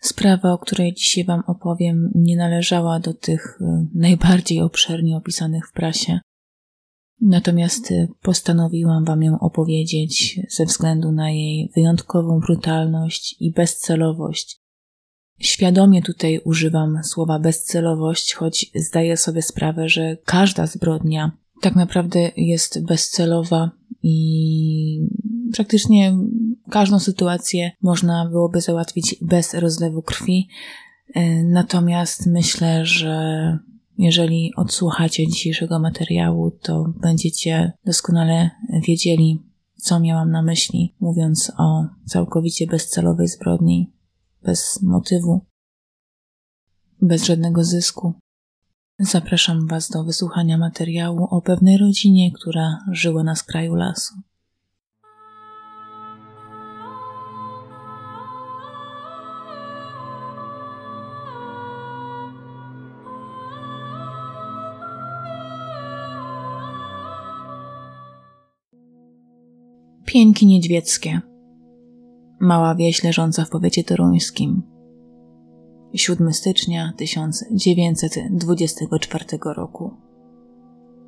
Sprawa, o której dzisiaj Wam opowiem, nie należała do tych y, najbardziej obszernie opisanych w prasie. Natomiast y, postanowiłam Wam ją opowiedzieć ze względu na jej wyjątkową brutalność i bezcelowość. Świadomie tutaj używam słowa bezcelowość, choć zdaję sobie sprawę, że każda zbrodnia tak naprawdę jest bezcelowa i praktycznie każdą sytuację można byłoby załatwić bez rozlewu krwi. Y, natomiast myślę, że jeżeli odsłuchacie dzisiejszego materiału, to będziecie doskonale wiedzieli, co miałam na myśli, mówiąc o całkowicie bezcelowej zbrodni, bez motywu, bez żadnego zysku. Zapraszam Was do wysłuchania materiału o pewnej rodzinie, która żyła na skraju lasu. Pieńki Niedźwieckie. Mała wieś leżąca w powiecie toruńskim. 7 stycznia 1924 roku.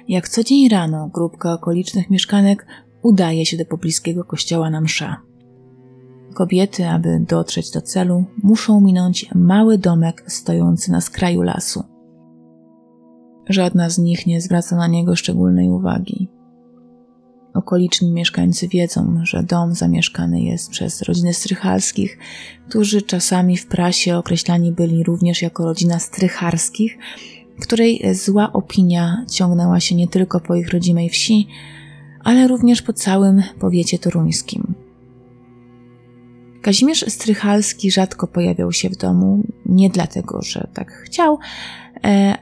Jak co dzień rano grupka okolicznych mieszkanek udaje się do pobliskiego kościoła na mszę. Kobiety, aby dotrzeć do celu, muszą minąć mały domek stojący na skraju lasu. Żadna z nich nie zwraca na niego szczególnej uwagi. Okoliczni mieszkańcy wiedzą, że dom zamieszkany jest przez rodzinę Strychalskich, którzy czasami w prasie określani byli również jako rodzina Strycharskich, której zła opinia ciągnęła się nie tylko po ich rodzimej wsi, ale również po całym powiecie toruńskim. Kazimierz Strychalski rzadko pojawiał się w domu, nie dlatego, że tak chciał,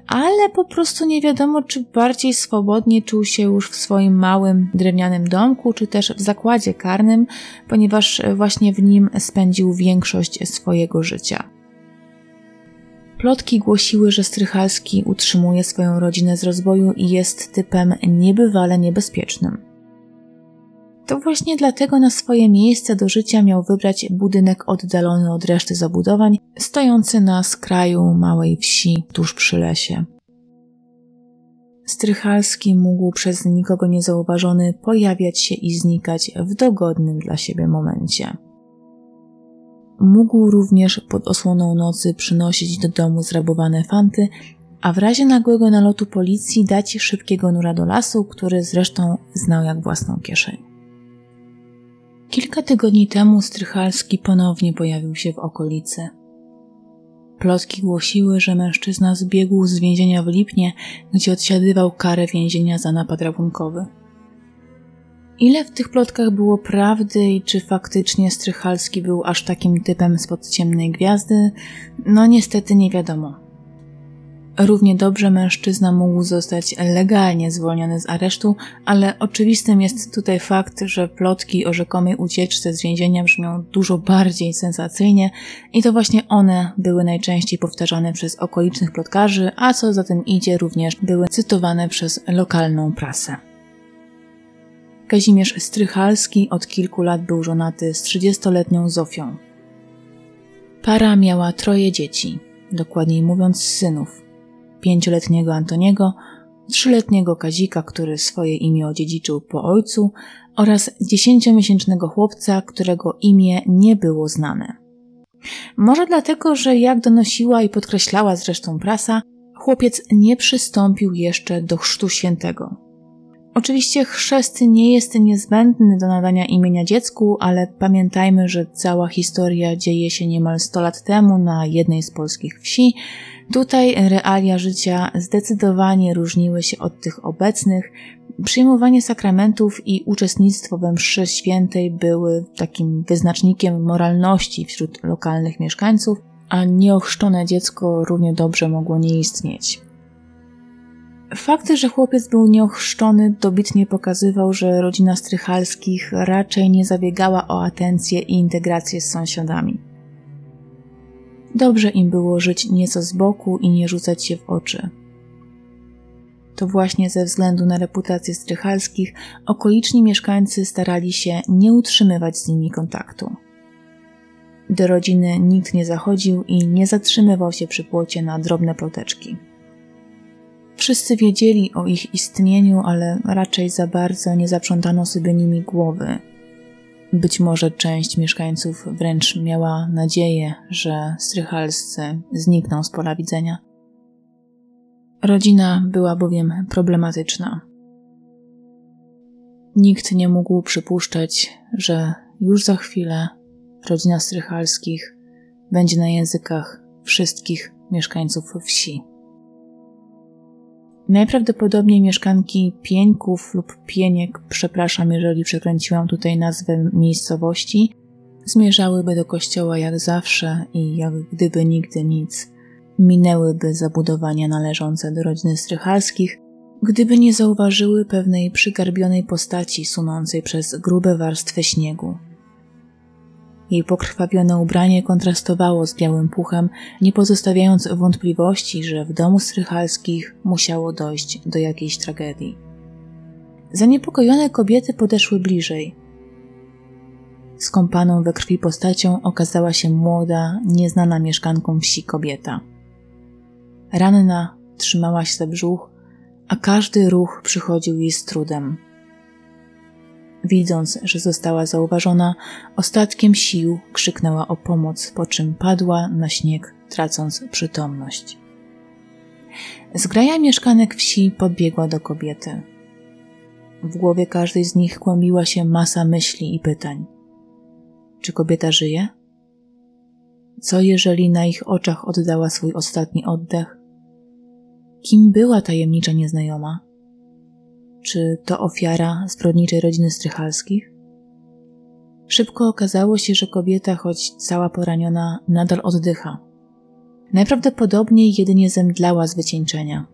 ale po prostu nie wiadomo, czy bardziej swobodnie czuł się już w swoim małym drewnianym domku, czy też w zakładzie karnym, ponieważ właśnie w nim spędził większość swojego życia. Plotki głosiły, że Strychalski utrzymuje swoją rodzinę z rozwoju i jest typem niebywale niebezpiecznym. To właśnie dlatego na swoje miejsce do życia miał wybrać budynek oddalony od reszty zabudowań, stojący na skraju małej wsi tuż przy lesie. Strychalski mógł przez nikogo niezauważony pojawiać się i znikać w dogodnym dla siebie momencie. Mógł również pod osłoną nocy przynosić do domu zrabowane fanty, a w razie nagłego nalotu policji dać szybkiego nura do lasu, który zresztą znał jak własną kieszeń. Kilka tygodni temu Strychalski ponownie pojawił się w okolicy. Plotki głosiły, że mężczyzna zbiegł z więzienia w Lipnie, gdzie odsiadywał karę więzienia za napad rabunkowy. Ile w tych plotkach było prawdy i czy faktycznie Strychalski był aż takim typem spod ciemnej gwiazdy, no niestety nie wiadomo. Równie dobrze mężczyzna mógł zostać legalnie zwolniony z aresztu, ale oczywistym jest tutaj fakt, że plotki o rzekomej ucieczce z więzienia brzmią dużo bardziej sensacyjnie i to właśnie one były najczęściej powtarzane przez okolicznych plotkarzy, a co za tym idzie również były cytowane przez lokalną prasę. Kazimierz Strychalski od kilku lat był żonaty z 30-letnią Zofią. Para miała troje dzieci, dokładniej mówiąc synów, pięcioletniego Antoniego, trzyletniego Kazika, który swoje imię odziedziczył po ojcu, oraz dziesięciomiesięcznego chłopca, którego imię nie było znane. Może dlatego, że jak donosiła i podkreślała zresztą prasa, chłopiec nie przystąpił jeszcze do chrztu świętego. Oczywiście chrzest nie jest niezbędny do nadania imienia dziecku, ale pamiętajmy, że cała historia dzieje się niemal 100 lat temu na jednej z polskich wsi, Tutaj realia życia zdecydowanie różniły się od tych obecnych. Przyjmowanie sakramentów i uczestnictwo we mszy świętej były takim wyznacznikiem moralności wśród lokalnych mieszkańców, a nieochrzczone dziecko równie dobrze mogło nie istnieć. Fakt, że chłopiec był nieochrzczony, dobitnie pokazywał, że rodzina Strychalskich raczej nie zabiegała o atencję i integrację z sąsiadami. Dobrze im było żyć nieco z boku i nie rzucać się w oczy. To właśnie ze względu na reputację strychalskich okoliczni mieszkańcy starali się nie utrzymywać z nimi kontaktu. Do rodziny nikt nie zachodził i nie zatrzymywał się przy płocie na drobne ploteczki. Wszyscy wiedzieli o ich istnieniu, ale raczej za bardzo nie zaprzątano sobie nimi głowy. Być może część mieszkańców wręcz miała nadzieję, że strychalscy znikną z pola widzenia. Rodzina była bowiem problematyczna. Nikt nie mógł przypuszczać, że już za chwilę rodzina Strychalskich będzie na językach wszystkich mieszkańców wsi. Najprawdopodobniej mieszkanki Pieńków lub Pieniek, przepraszam, jeżeli przekręciłam tutaj nazwę miejscowości, zmierzałyby do kościoła jak zawsze i jak gdyby nigdy nic. Minęłyby zabudowania należące do rodziny Strychalskich, gdyby nie zauważyły pewnej przygarbionej postaci sunącej przez grube warstwy śniegu. Jej pokrwawione ubranie kontrastowało z białym puchem, nie pozostawiając wątpliwości, że w domu Strychalskich musiało dojść do jakiejś tragedii. Zaniepokojone kobiety podeszły bliżej. Skąpaną we krwi postacią okazała się młoda, nieznana mieszkanką wsi kobieta. Ranna trzymała się za brzuch, a każdy ruch przychodził jej z trudem. Widząc, że została zauważona, ostatkiem sił krzyknęła o pomoc, po czym padła na śnieg, tracąc przytomność. Zgraja mieszkanek wsi podbiegła do kobiety. W głowie każdej z nich kłębiła się masa myśli i pytań. Czy kobieta żyje? Co jeżeli na ich oczach oddała swój ostatni oddech? Kim była tajemnicza nieznajoma? Czy to ofiara zbrodniczej rodziny Strychalskich? Szybko okazało się, że kobieta, choć cała poraniona, nadal oddycha. Najprawdopodobniej jedynie zemdlała z wycieńczenia.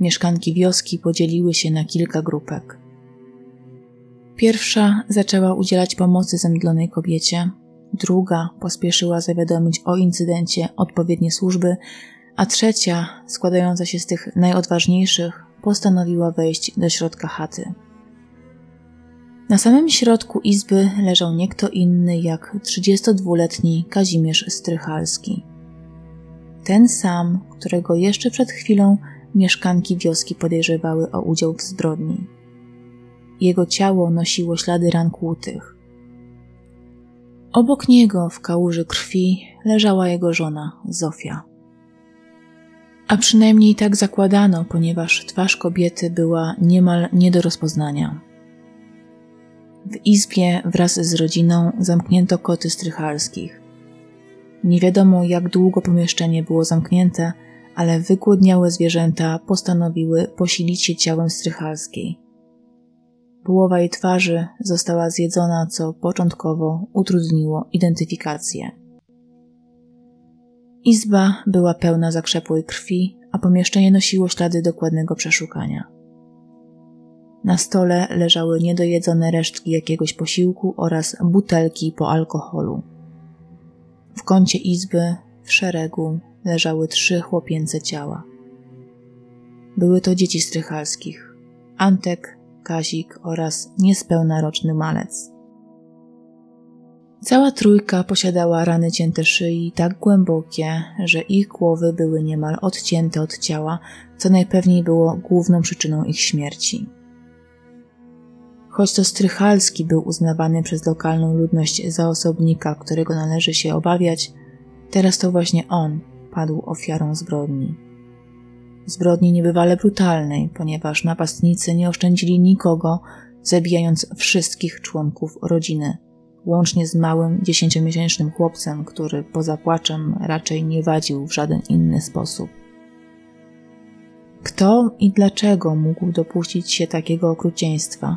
Mieszkanki wioski podzieliły się na kilka grupek. Pierwsza zaczęła udzielać pomocy zemdlonej kobiecie, druga pospieszyła zawiadomić o incydencie odpowiednie służby, a trzecia, składająca się z tych najodważniejszych, postanowiła wejść do środka chaty. Na samym środku izby leżał nie kto inny jak 32-letni Kazimierz Strychalski. Ten sam, którego jeszcze przed chwilą mieszkanki wioski podejrzewały o udział w zbrodni. Jego ciało nosiło ślady ran kłutych. Obok niego w kałuży krwi leżała jego żona, Zofia. A przynajmniej tak zakładano, ponieważ twarz kobiety była niemal nie do rozpoznania. W izbie wraz z rodziną zamknięto koty strychalskich. Nie wiadomo, jak długo pomieszczenie było zamknięte, ale wygłodniałe zwierzęta postanowiły posilić się ciałem strychalskiej. Połowa jej twarzy została zjedzona, co początkowo utrudniło identyfikację. Izba była pełna zakrzepłej krwi, a pomieszczenie nosiło ślady dokładnego przeszukania. Na stole leżały niedojedzone resztki jakiegoś posiłku oraz butelki po alkoholu. W kącie izby, w szeregu, leżały trzy chłopięce ciała. Były to dzieci strychalskich: Antek, Kazik oraz niespełna roczny malec. Cała trójka posiadała rany cięte szyi tak głębokie, że ich głowy były niemal odcięte od ciała, co najpewniej było główną przyczyną ich śmierci. Choć to Strychalski był uznawany przez lokalną ludność za osobnika, którego należy się obawiać, teraz to właśnie on padł ofiarą zbrodni. Zbrodni niebywale brutalnej, ponieważ napastnicy nie oszczędzili nikogo, zabijając wszystkich członków rodziny łącznie z małym dziesięciomiesięcznym chłopcem, który poza płaczem raczej nie wadził w żaden inny sposób. Kto i dlaczego mógł dopuścić się takiego okrucieństwa?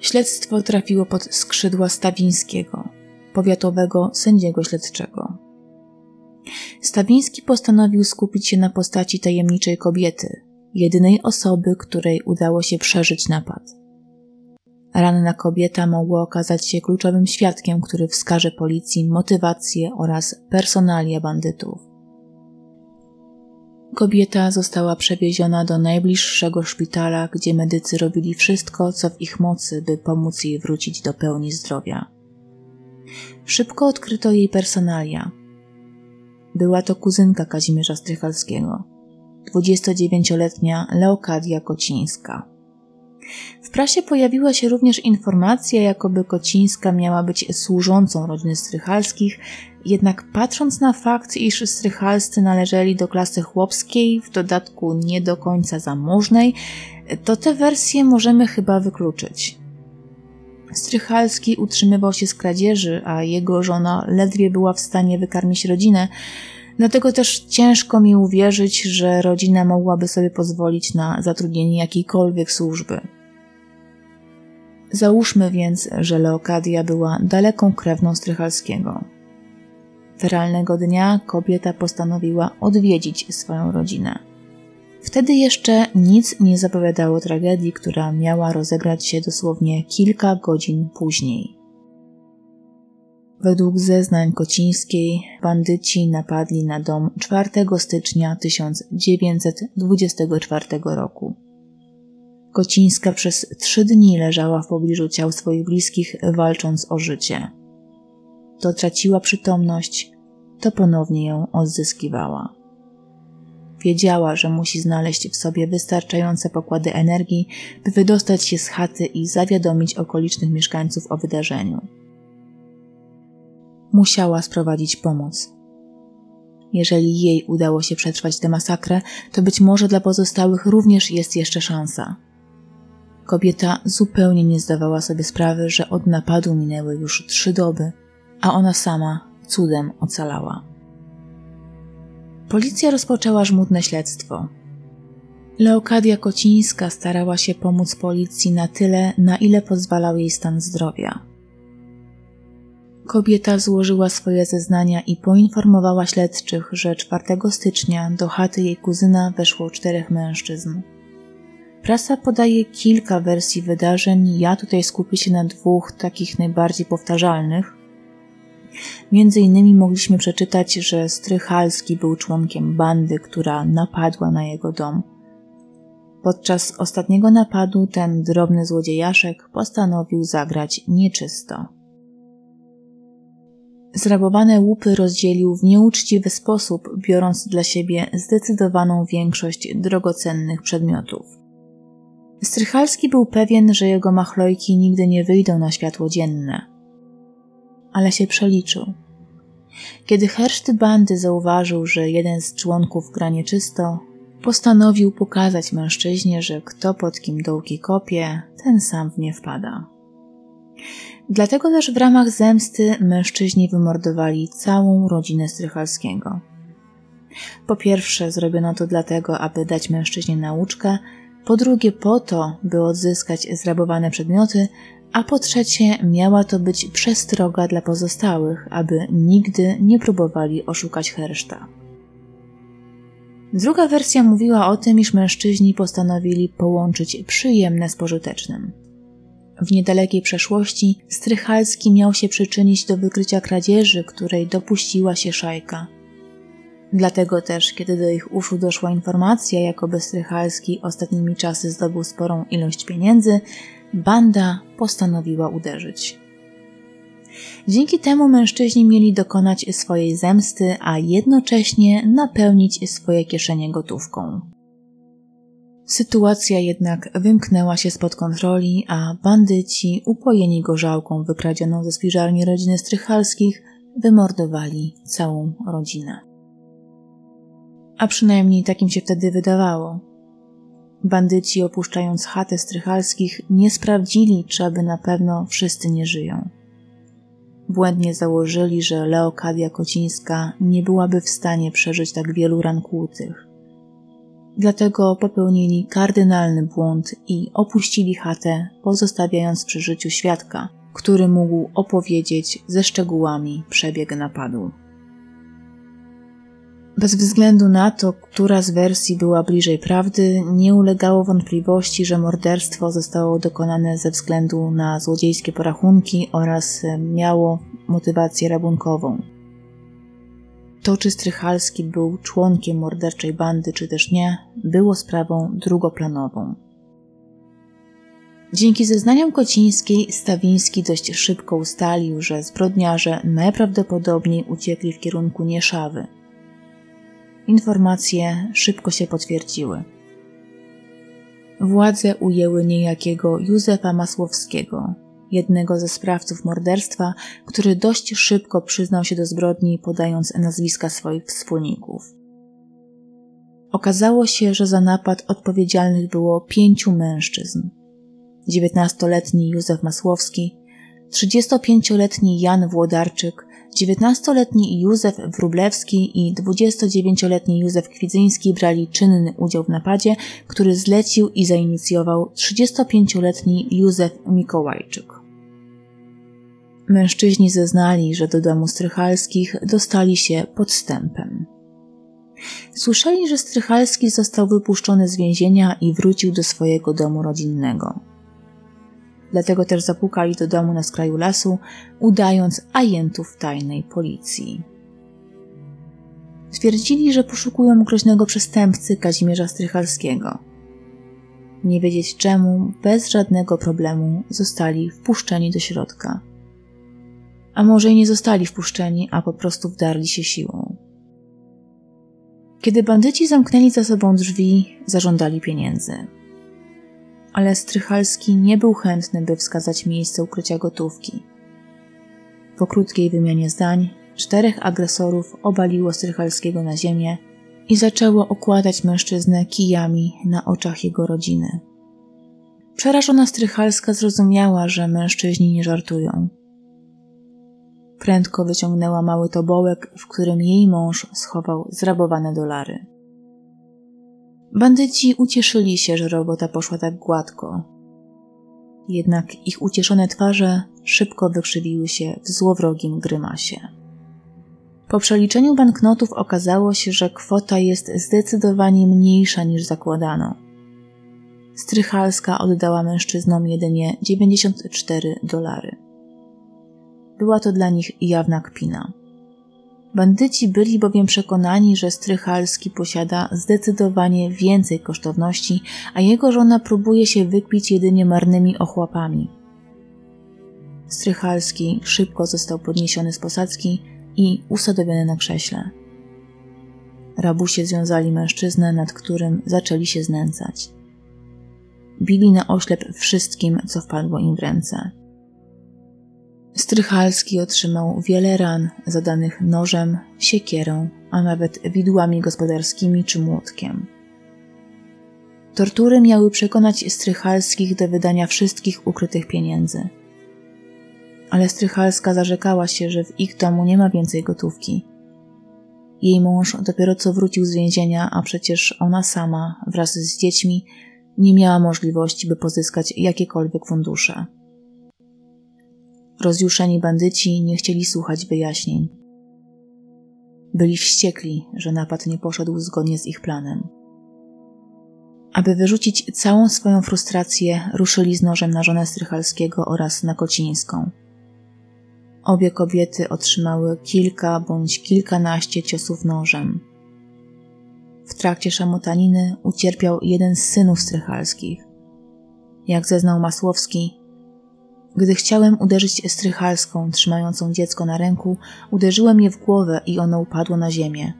Śledztwo trafiło pod skrzydła Stawińskiego, powiatowego sędziego śledczego. Stawiński postanowił skupić się na postaci tajemniczej kobiety, jedynej osoby, której udało się przeżyć napad. Ranna kobieta mogła okazać się kluczowym świadkiem, który wskaże policji motywację oraz personalia bandytów. Kobieta została przewieziona do najbliższego szpitala, gdzie medycy robili wszystko, co w ich mocy, by pomóc jej wrócić do pełni zdrowia. Szybko odkryto jej personalia. Była to kuzynka Kazimierza Strychalskiego, 29-letnia Leokadia Kocińska. W prasie pojawiła się również informacja, jakoby Kocińska miała być służącą rodziny Strychalskich, jednak patrząc na fakt, iż Strychalscy należeli do klasy chłopskiej, w dodatku nie do końca zamożnej, to tę wersję możemy chyba wykluczyć. Strychalski utrzymywał się z kradzieży, a jego żona ledwie była w stanie wykarmić rodzinę, dlatego też ciężko mi uwierzyć, że rodzina mogłaby sobie pozwolić na zatrudnienie jakiejkolwiek służby. Załóżmy więc, że Leokadia była daleką krewną Strychalskiego. Feralnego dnia kobieta postanowiła odwiedzić swoją rodzinę. Wtedy jeszcze nic nie zapowiadało tragedii, która miała rozegrać się dosłownie kilka godzin później. Według zeznań Kocińskiej bandyci napadli na dom 4 stycznia 1924 roku. Kocińska przez trzy dni leżała w pobliżu ciał swoich bliskich, walcząc o życie. To traciła przytomność, to ponownie ją odzyskiwała. Wiedziała, że musi znaleźć w sobie wystarczające pokłady energii, by wydostać się z chaty i zawiadomić okolicznych mieszkańców o wydarzeniu. Musiała sprowadzić pomoc. Jeżeli jej udało się przetrwać tę masakrę, to być może dla pozostałych również jest jeszcze szansa. Kobieta zupełnie nie zdawała sobie sprawy, że od napadu minęły już trzy doby, a ona sama cudem ocalała. Policja rozpoczęła żmudne śledztwo. Leokadia Kocińska starała się pomóc policji na tyle, na ile pozwalał jej stan zdrowia. Kobieta złożyła swoje zeznania i poinformowała śledczych, że 4 stycznia do chaty jej kuzyna weszło czterech mężczyzn. Prasa podaje kilka wersji wydarzeń, ja tutaj skupię się na dwóch takich najbardziej powtarzalnych. Między innymi mogliśmy przeczytać, że Strychalski był członkiem bandy, która napadła na jego dom. Podczas ostatniego napadu ten drobny złodziejaszek postanowił zagrać nieczysto. Zrabowane łupy rozdzielił w nieuczciwy sposób, biorąc dla siebie zdecydowaną większość drogocennych przedmiotów. Strychalski był pewien, że jego machlojki nigdy nie wyjdą na światło dzienne. Ale się przeliczył. Kiedy herszt bandy zauważył, że jeden z członków gra nieczysto, postanowił pokazać mężczyźnie, że kto pod kim dołki kopie, ten sam w nie wpada. Dlatego też w ramach zemsty mężczyźni wymordowali całą rodzinę Strychalskiego. Po pierwsze, zrobiono to dlatego, aby dać mężczyźnie nauczkę, po drugie po to, by odzyskać zrabowane przedmioty, a po trzecie miała to być przestroga dla pozostałych, aby nigdy nie próbowali oszukać Herszta. Druga wersja mówiła o tym, iż mężczyźni postanowili połączyć przyjemne z pożytecznym. W niedalekiej przeszłości Strychalski miał się przyczynić do wykrycia kradzieży, której dopuściła się szajka – Dlatego też, kiedy do ich uszu doszła informacja, jakoby Strychalski ostatnimi czasy zdobył sporą ilość pieniędzy, banda postanowiła uderzyć. Dzięki temu mężczyźni mieli dokonać swojej zemsty, a jednocześnie napełnić swoje kieszenie gotówką. Sytuacja jednak wymknęła się spod kontroli, a bandyci, upojeni gorzałką wykradzioną ze spiżarni rodziny Strychalskich, wymordowali całą rodzinę a przynajmniej takim się wtedy wydawało. Bandyci, opuszczając chatę strychalskich, nie sprawdzili, czy aby na pewno wszyscy nie żyją. Błędnie założyli, że Leokadia Kocińska nie byłaby w stanie przeżyć tak wielu ran kłutych. Dlatego popełnili kardynalny błąd i opuścili chatę, pozostawiając przy życiu świadka, który mógł opowiedzieć ze szczegółami przebieg napadu. Bez względu na to, która z wersji była bliżej prawdy, nie ulegało wątpliwości, że morderstwo zostało dokonane ze względu na złodziejskie porachunki oraz miało motywację rabunkową. To, czy Strychalski był członkiem morderczej bandy, czy też nie, było sprawą drugoplanową. Dzięki zeznaniom Kocińskiej Stawiński dość szybko ustalił, że zbrodniarze najprawdopodobniej uciekli w kierunku Nieszawy. Informacje szybko się potwierdziły. Władze ujęły niejakiego Józefa Masłowskiego, jednego ze sprawców morderstwa, który dość szybko przyznał się do zbrodni, podając nazwiska swoich wspólników. Okazało się, że za napad odpowiedzialnych było pięciu mężczyzn. 19-letni Józef Masłowski, 35-letni Jan Włodarczyk, 19-letni Józef Wrublewski i 29-letni Józef Kwidzyński brali czynny udział w napadzie, który zlecił i zainicjował 35-letni Józef Mikołajczyk. Mężczyźni zeznali, że do domu Strychalskich dostali się podstępem. Słyszeli, że Strychalski został wypuszczony z więzienia i wrócił do swojego domu rodzinnego. Dlatego też zapukali do domu na skraju lasu, udając agentów tajnej policji. Twierdzili, że poszukują groźnego przestępcy Kazimierza Strychalskiego. Nie wiedzieć czemu, bez żadnego problemu zostali wpuszczeni do środka. A może i nie zostali wpuszczeni, a po prostu wdarli się siłą. Kiedy bandyci zamknęli za sobą drzwi, zażądali pieniędzy. Ale Strychalski nie był chętny, by wskazać miejsce ukrycia gotówki. Po krótkiej wymianie zdań, czterech agresorów obaliło Strychalskiego na ziemię i zaczęło okładać mężczyznę kijami na oczach jego rodziny. Przerażona Strychalska zrozumiała, że mężczyźni nie żartują Prędko wyciągnęła mały tobołek, w którym jej mąż schował zrabowane dolary. Bandyci ucieszyli się, że robota poszła tak gładko. Jednak ich ucieszone twarze szybko wykrzywiły się w złowrogim grymasie. Po przeliczeniu banknotów okazało się, że kwota jest zdecydowanie mniejsza niż zakładano. Strychalska oddała mężczyznom jedynie 94 dolary. Była to dla nich jawna kpina. Bandyci byli bowiem przekonani, że Strychalski posiada zdecydowanie więcej kosztowności, a jego żona próbuje się wykpić jedynie marnymi ochłapami. Strychalski szybko został podniesiony z posadzki i usadowiony na krześle. Rabusie związali mężczyznę, nad którym zaczęli się znęcać. Bili na oślep wszystkim, co wpadło im w ręce. Strychalski otrzymał wiele ran zadanych nożem, siekierą, a nawet widłami gospodarskimi czy młotkiem. Tortury miały przekonać Strychalskich do wydania wszystkich ukrytych pieniędzy. Ale Strychalska zarzekała się, że w ich domu nie ma więcej gotówki. Jej mąż dopiero co wrócił z więzienia, a przecież ona sama, wraz z dziećmi, nie miała możliwości, by pozyskać jakiekolwiek fundusze. Rozjuszeni bandyci nie chcieli słuchać wyjaśnień. Byli wściekli, że napad nie poszedł zgodnie z ich planem. Aby wyrzucić całą swoją frustrację, ruszyli z nożem na żonę Strychalskiego oraz na Kocińską. Obie kobiety otrzymały kilka bądź kilkanaście ciosów nożem. W trakcie szamotaniny ucierpiał jeden z synów Strychalskich. Jak zeznał Masłowski, gdy chciałem uderzyć strychalską, trzymającą dziecko na ręku, uderzyłem je w głowę i ono upadło na ziemię.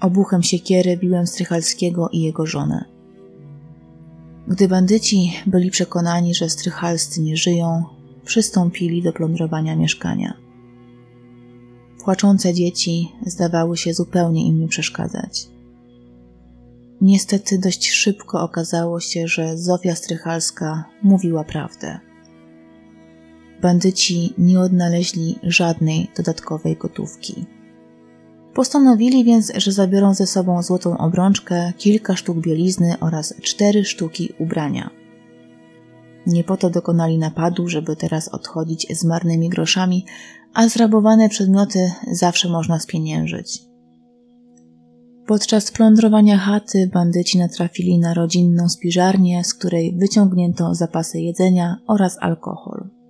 Obuchem siekiery biłem strychalskiego i jego żonę. Gdy bandyci byli przekonani, że strychalscy nie żyją, przystąpili do plądrowania mieszkania. Płaczące dzieci zdawały się zupełnie im nie przeszkadzać. Niestety dość szybko okazało się, że Zofia Strychalska mówiła prawdę. Bandyci nie odnaleźli żadnej dodatkowej gotówki. Postanowili więc, że zabiorą ze sobą złotą obrączkę, kilka sztuk bielizny oraz cztery sztuki ubrania. Nie po to dokonali napadu, żeby teraz odchodzić z marnymi groszami, a zrabowane przedmioty zawsze można spieniężyć. Podczas plądrowania chaty bandyci natrafili na rodzinną spiżarnię, z której wyciągnięto zapasy jedzenia oraz alkohol.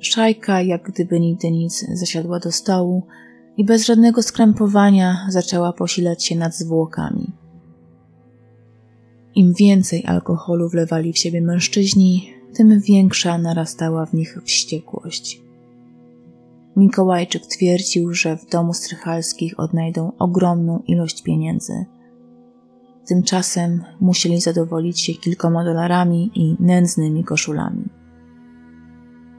Szajka, jak gdyby nigdy nic, zasiadła do stołu i bez żadnego skrępowania zaczęła posilać się nad zwłokami. Im więcej alkoholu wlewali w siebie mężczyźni, tym większa narastała w nich wściekłość. Mikołajczyk twierdził, że w domu Strychalskich odnajdą ogromną ilość pieniędzy. Tymczasem musieli zadowolić się kilkoma dolarami i nędznymi koszulami.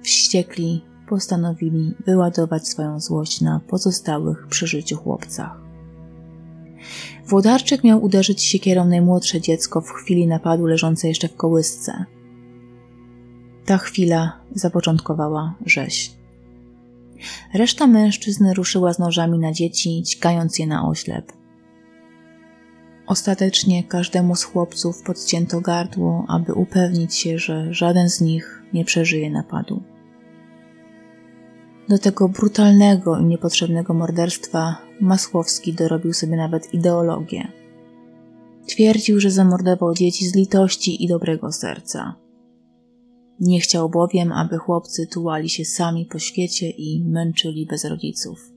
Wściekli postanowili wyładować swoją złość na pozostałych przy życiu chłopcach. Włodarczyk miał uderzyć siekierą najmłodsze dziecko w chwili napadu leżące jeszcze w kołysce. Ta chwila zapoczątkowała rzeź. Reszta mężczyzn ruszyła z nożami na dzieci, ćkając je na oślep. Ostatecznie każdemu z chłopców podcięto gardło, aby upewnić się, że żaden z nich nie przeżyje napadu. Do tego brutalnego i niepotrzebnego morderstwa Masłowski dorobił sobie nawet ideologię. Twierdził, że zamordował dzieci z litości i dobrego serca. Nie chciał bowiem, aby chłopcy tułali się sami po świecie i męczyli bez rodziców.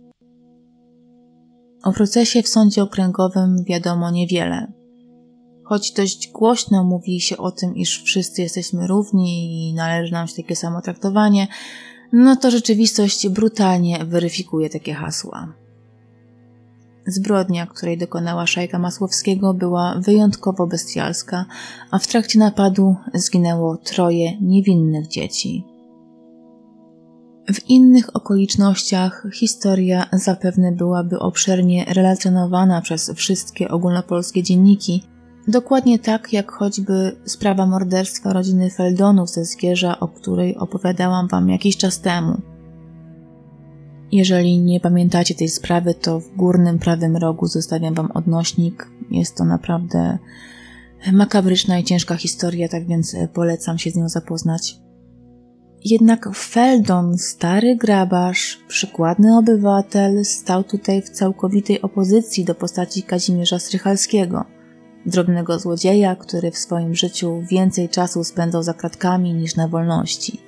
O procesie w sądzie okręgowym wiadomo niewiele. Choć dość głośno mówi się o tym, iż wszyscy jesteśmy równi i należy nam się takie samo traktowanie, no to rzeczywistość brutalnie weryfikuje takie hasła. Zbrodnia, której dokonała szajka Masłowskiego, była wyjątkowo bestialska, a w trakcie napadu zginęło troje niewinnych dzieci. W innych okolicznościach historia zapewne byłaby obszernie relacjonowana przez wszystkie ogólnopolskie dzienniki, dokładnie tak jak choćby sprawa morderstwa rodziny Feldonów ze Zgierza, o której opowiadałam Wam jakiś czas temu. Jeżeli nie pamiętacie tej sprawy, to w górnym prawym rogu zostawiam Wam odnośnik. Jest to naprawdę makabryczna i ciężka historia, tak więc polecam się z nią zapoznać. Jednak Feldon, stary grabarz, przykładny obywatel, stał tutaj w całkowitej opozycji do postaci Kazimierza Strychalskiego, drobnego złodzieja, który w swoim życiu więcej czasu spędzał za kratkami niż na wolności.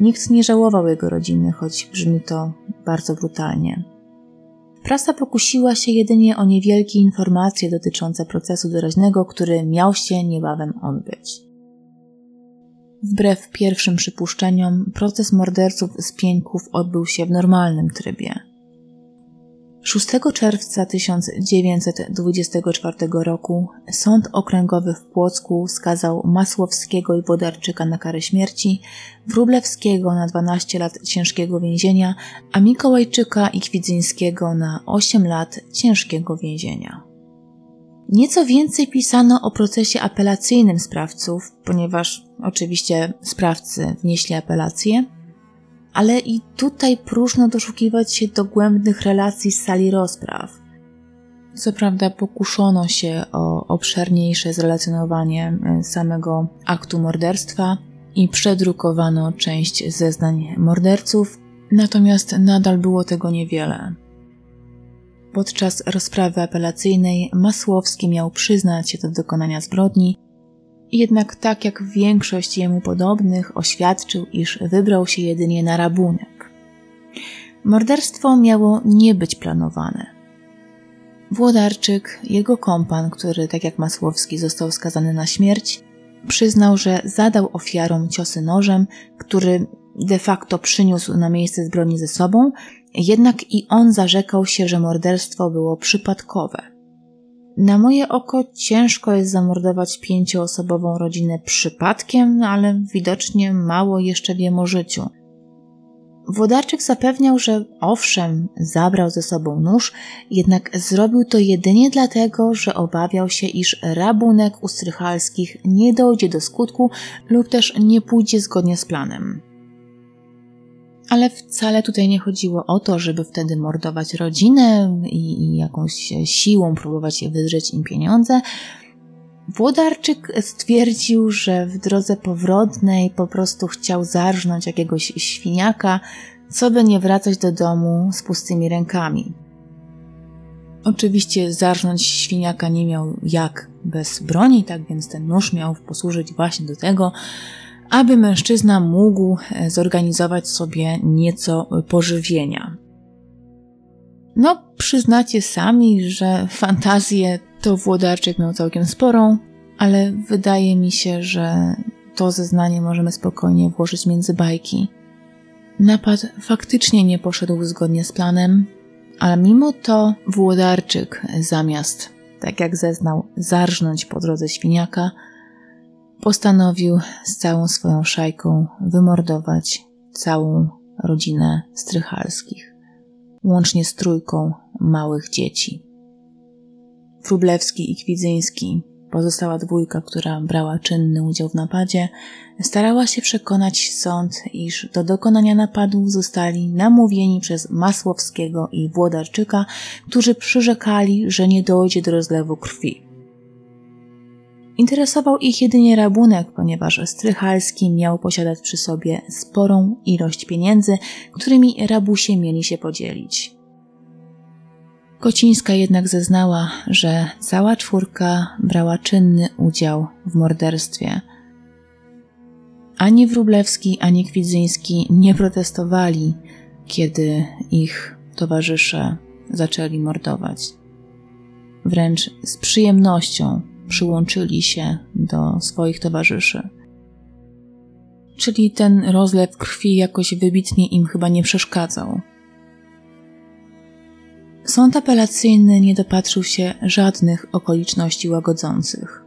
Nikt nie żałował jego rodziny, choć brzmi to bardzo brutalnie. Prasa pokusiła się jedynie o niewielkie informacje dotyczące procesu doraźnego, który miał się niebawem odbyć. Wbrew pierwszym przypuszczeniom, proces morderców z Pieńków odbył się w normalnym trybie. 6 czerwca 1924 roku Sąd Okręgowy w Płocku skazał Masłowskiego i Wodarczyka na karę śmierci, Wróblewskiego na 12 lat ciężkiego więzienia, a Mikołajczyka i Kwidzyńskiego na 8 lat ciężkiego więzienia. Nieco więcej pisano o procesie apelacyjnym sprawców, ponieważ oczywiście sprawcy wnieśli apelację, ale i tutaj próżno doszukiwać się dogłębnych relacji z sali rozpraw. Co prawda pokuszono się o obszerniejsze zrelacjonowanie e, samego aktu morderstwa i przedrukowano część zeznań morderców, natomiast nadal było tego niewiele. Podczas rozprawy apelacyjnej Masłowski miał przyznać się do dokonania zbrodni, jednak tak jak większość jemu podobnych oświadczył, iż wybrał się jedynie na rabunek. Morderstwo miało nie być planowane. Włodarczyk, jego kompan, który tak jak Masłowski został skazany na śmierć, przyznał, że zadał ofiarom ciosy nożem, który de facto przyniósł na miejsce zbrodni ze sobą, jednak i on zarzekał się, że morderstwo było przypadkowe. Na moje oko ciężko jest zamordować pięcioosobową rodzinę przypadkiem, ale widocznie mało jeszcze wiem o życiu. Włodarczyk zapewniał, że owszem, zabrał ze sobą nóż, jednak zrobił to jedynie dlatego, że obawiał się, iż rabunek u Strychalskich nie dojdzie do skutku lub też nie pójdzie zgodnie z planem. Ale wcale tutaj nie chodziło o to, żeby wtedy mordować rodzinę i, i jakąś siłą próbować wydrzeć im pieniądze. Włodarczyk stwierdził, że w drodze powrotnej po prostu chciał zarżnąć jakiegoś świniaka, co by nie wracać do domu z pustymi rękami. Oczywiście zarżnąć świniaka nie miał jak bez broni, tak więc ten nóż miał posłużyć właśnie do tego, aby mężczyzna mógł e, zorganizować sobie nieco pożywienia. No, przyznacie sami, że fantazje to Włodarczyk miał całkiem sporą, ale wydaje mi się, że to zeznanie możemy spokojnie włożyć między bajki. Napad faktycznie nie poszedł zgodnie z planem, ale mimo to Włodarczyk zamiast, tak jak zeznał, zarżnąć po drodze świniaka, postanowił z całą swoją szajką wymordować całą rodzinę Strychalskich, łącznie z trójką małych dzieci. Wróblewski i Kwidzyński Pozostała dwójka, która brała czynny udział w napadzie, starała się przekonać sąd, iż do dokonania napadu zostali namówieni przez Masłowskiego i Włodarczyka, którzy przyrzekali, że nie dojdzie do rozlewu krwi. Interesował ich jedynie rabunek, ponieważ Strychalski miał posiadać przy sobie sporą ilość pieniędzy, którymi rabusie mieli się podzielić. Kocińska jednak zeznała, że cała czwórka brała czynny udział w morderstwie. Ani Wróblewski, ani Kwidzyński nie protestowali, kiedy ich towarzysze zaczęli mordować. Wręcz z przyjemnością przyłączyli się do swoich towarzyszy. Czyli ten rozlew krwi jakoś wybitnie im chyba nie przeszkadzał. Sąd apelacyjny nie dopatrzył się żadnych okoliczności łagodzących.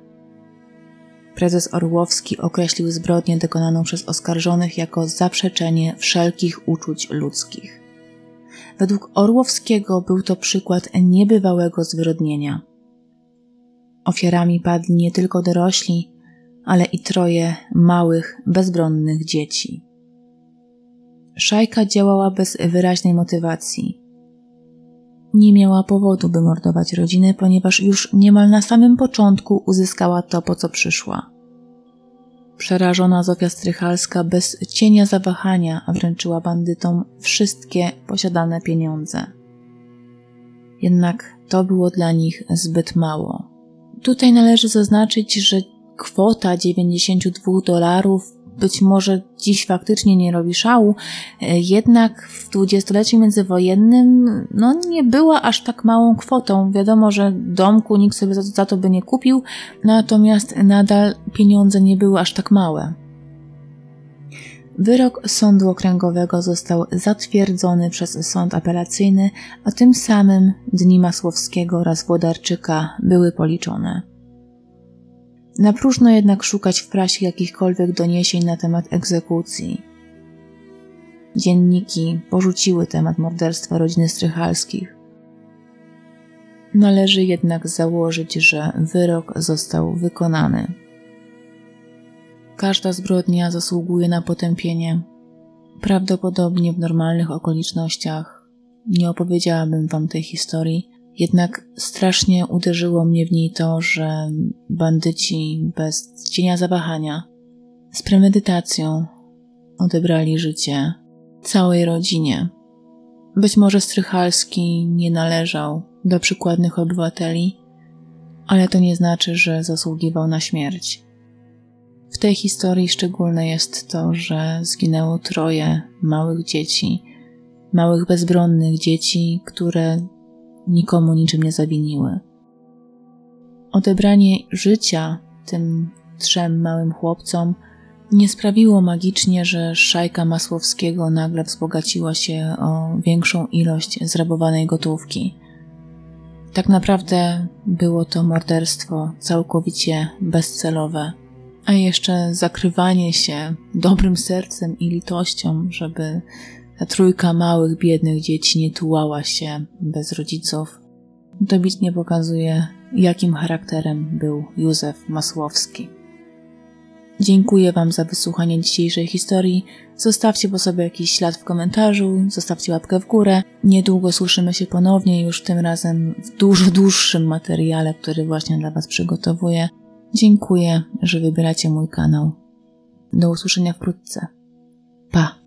Prezes Orłowski określił zbrodnię dokonaną przez oskarżonych jako zaprzeczenie wszelkich uczuć ludzkich. Według Orłowskiego był to przykład niebywałego zwyrodnienia. Ofiarami padli nie tylko dorośli, ale i troje małych, bezbronnych dzieci. Szajka działała bez wyraźnej motywacji nie miała powodu, by mordować rodzinę, ponieważ już niemal na samym początku uzyskała to, po co przyszła. Przerażona Zofia Strychalska bez cienia zawahania wręczyła bandytom wszystkie posiadane pieniądze. Jednak to było dla nich zbyt mało. Tutaj należy zaznaczyć, że kwota 92 dolarów być może dziś faktycznie nie robi szału, e, jednak w dwudziestoleciu międzywojennym no, nie była aż tak małą kwotą. Wiadomo, że domku nikt sobie za, za to by nie kupił, natomiast nadal pieniądze nie były aż tak małe. Wyrok sądu okręgowego został zatwierdzony przez sąd apelacyjny, a tym samym dni Masłowskiego oraz Włodarczyka były policzone. Na próżno jednak szukać w prasie jakichkolwiek doniesień na temat egzekucji. Dzienniki porzuciły temat morderstwa rodziny Strychalskich. Należy jednak założyć, że wyrok został wykonany. Każda zbrodnia zasługuje na potępienie. Prawdopodobnie w normalnych okolicznościach nie opowiedziałabym wam tej historii, jednak strasznie uderzyło mnie w niej to, że bandyci bez cienia zawahania, z premedytacją odebrali życie całej rodzinie. Być może Strychalski nie należał do przykładnych obywateli, ale to nie znaczy, że zasługiwał na śmierć. W tej historii szczególne jest to, że zginęło troje małych dzieci, małych bezbronnych dzieci, które nikomu niczym nie zawiniły. Odebranie życia tym trzem małym chłopcom nie sprawiło magicznie, że szajka Masłowskiego nagle wzbogaciła się o większą ilość zrabowanej gotówki. Tak naprawdę było to morderstwo całkowicie bezcelowe, a jeszcze zakrywanie się dobrym sercem i litością, żeby ta trójka małych, biednych dzieci nie tułała się bez rodziców. Dobitnie pokazuje, jakim charakterem był Józef Masłowski. Dziękuję Wam za wysłuchanie dzisiejszej historii. Zostawcie po sobie jakiś ślad w komentarzu, zostawcie łapkę w górę. Niedługo słyszymy się ponownie, już tym razem w dużo dłuższym materiale, który właśnie dla Was przygotowuję. Dziękuję, że wybieracie mój kanał. Do usłyszenia wkrótce. Pa!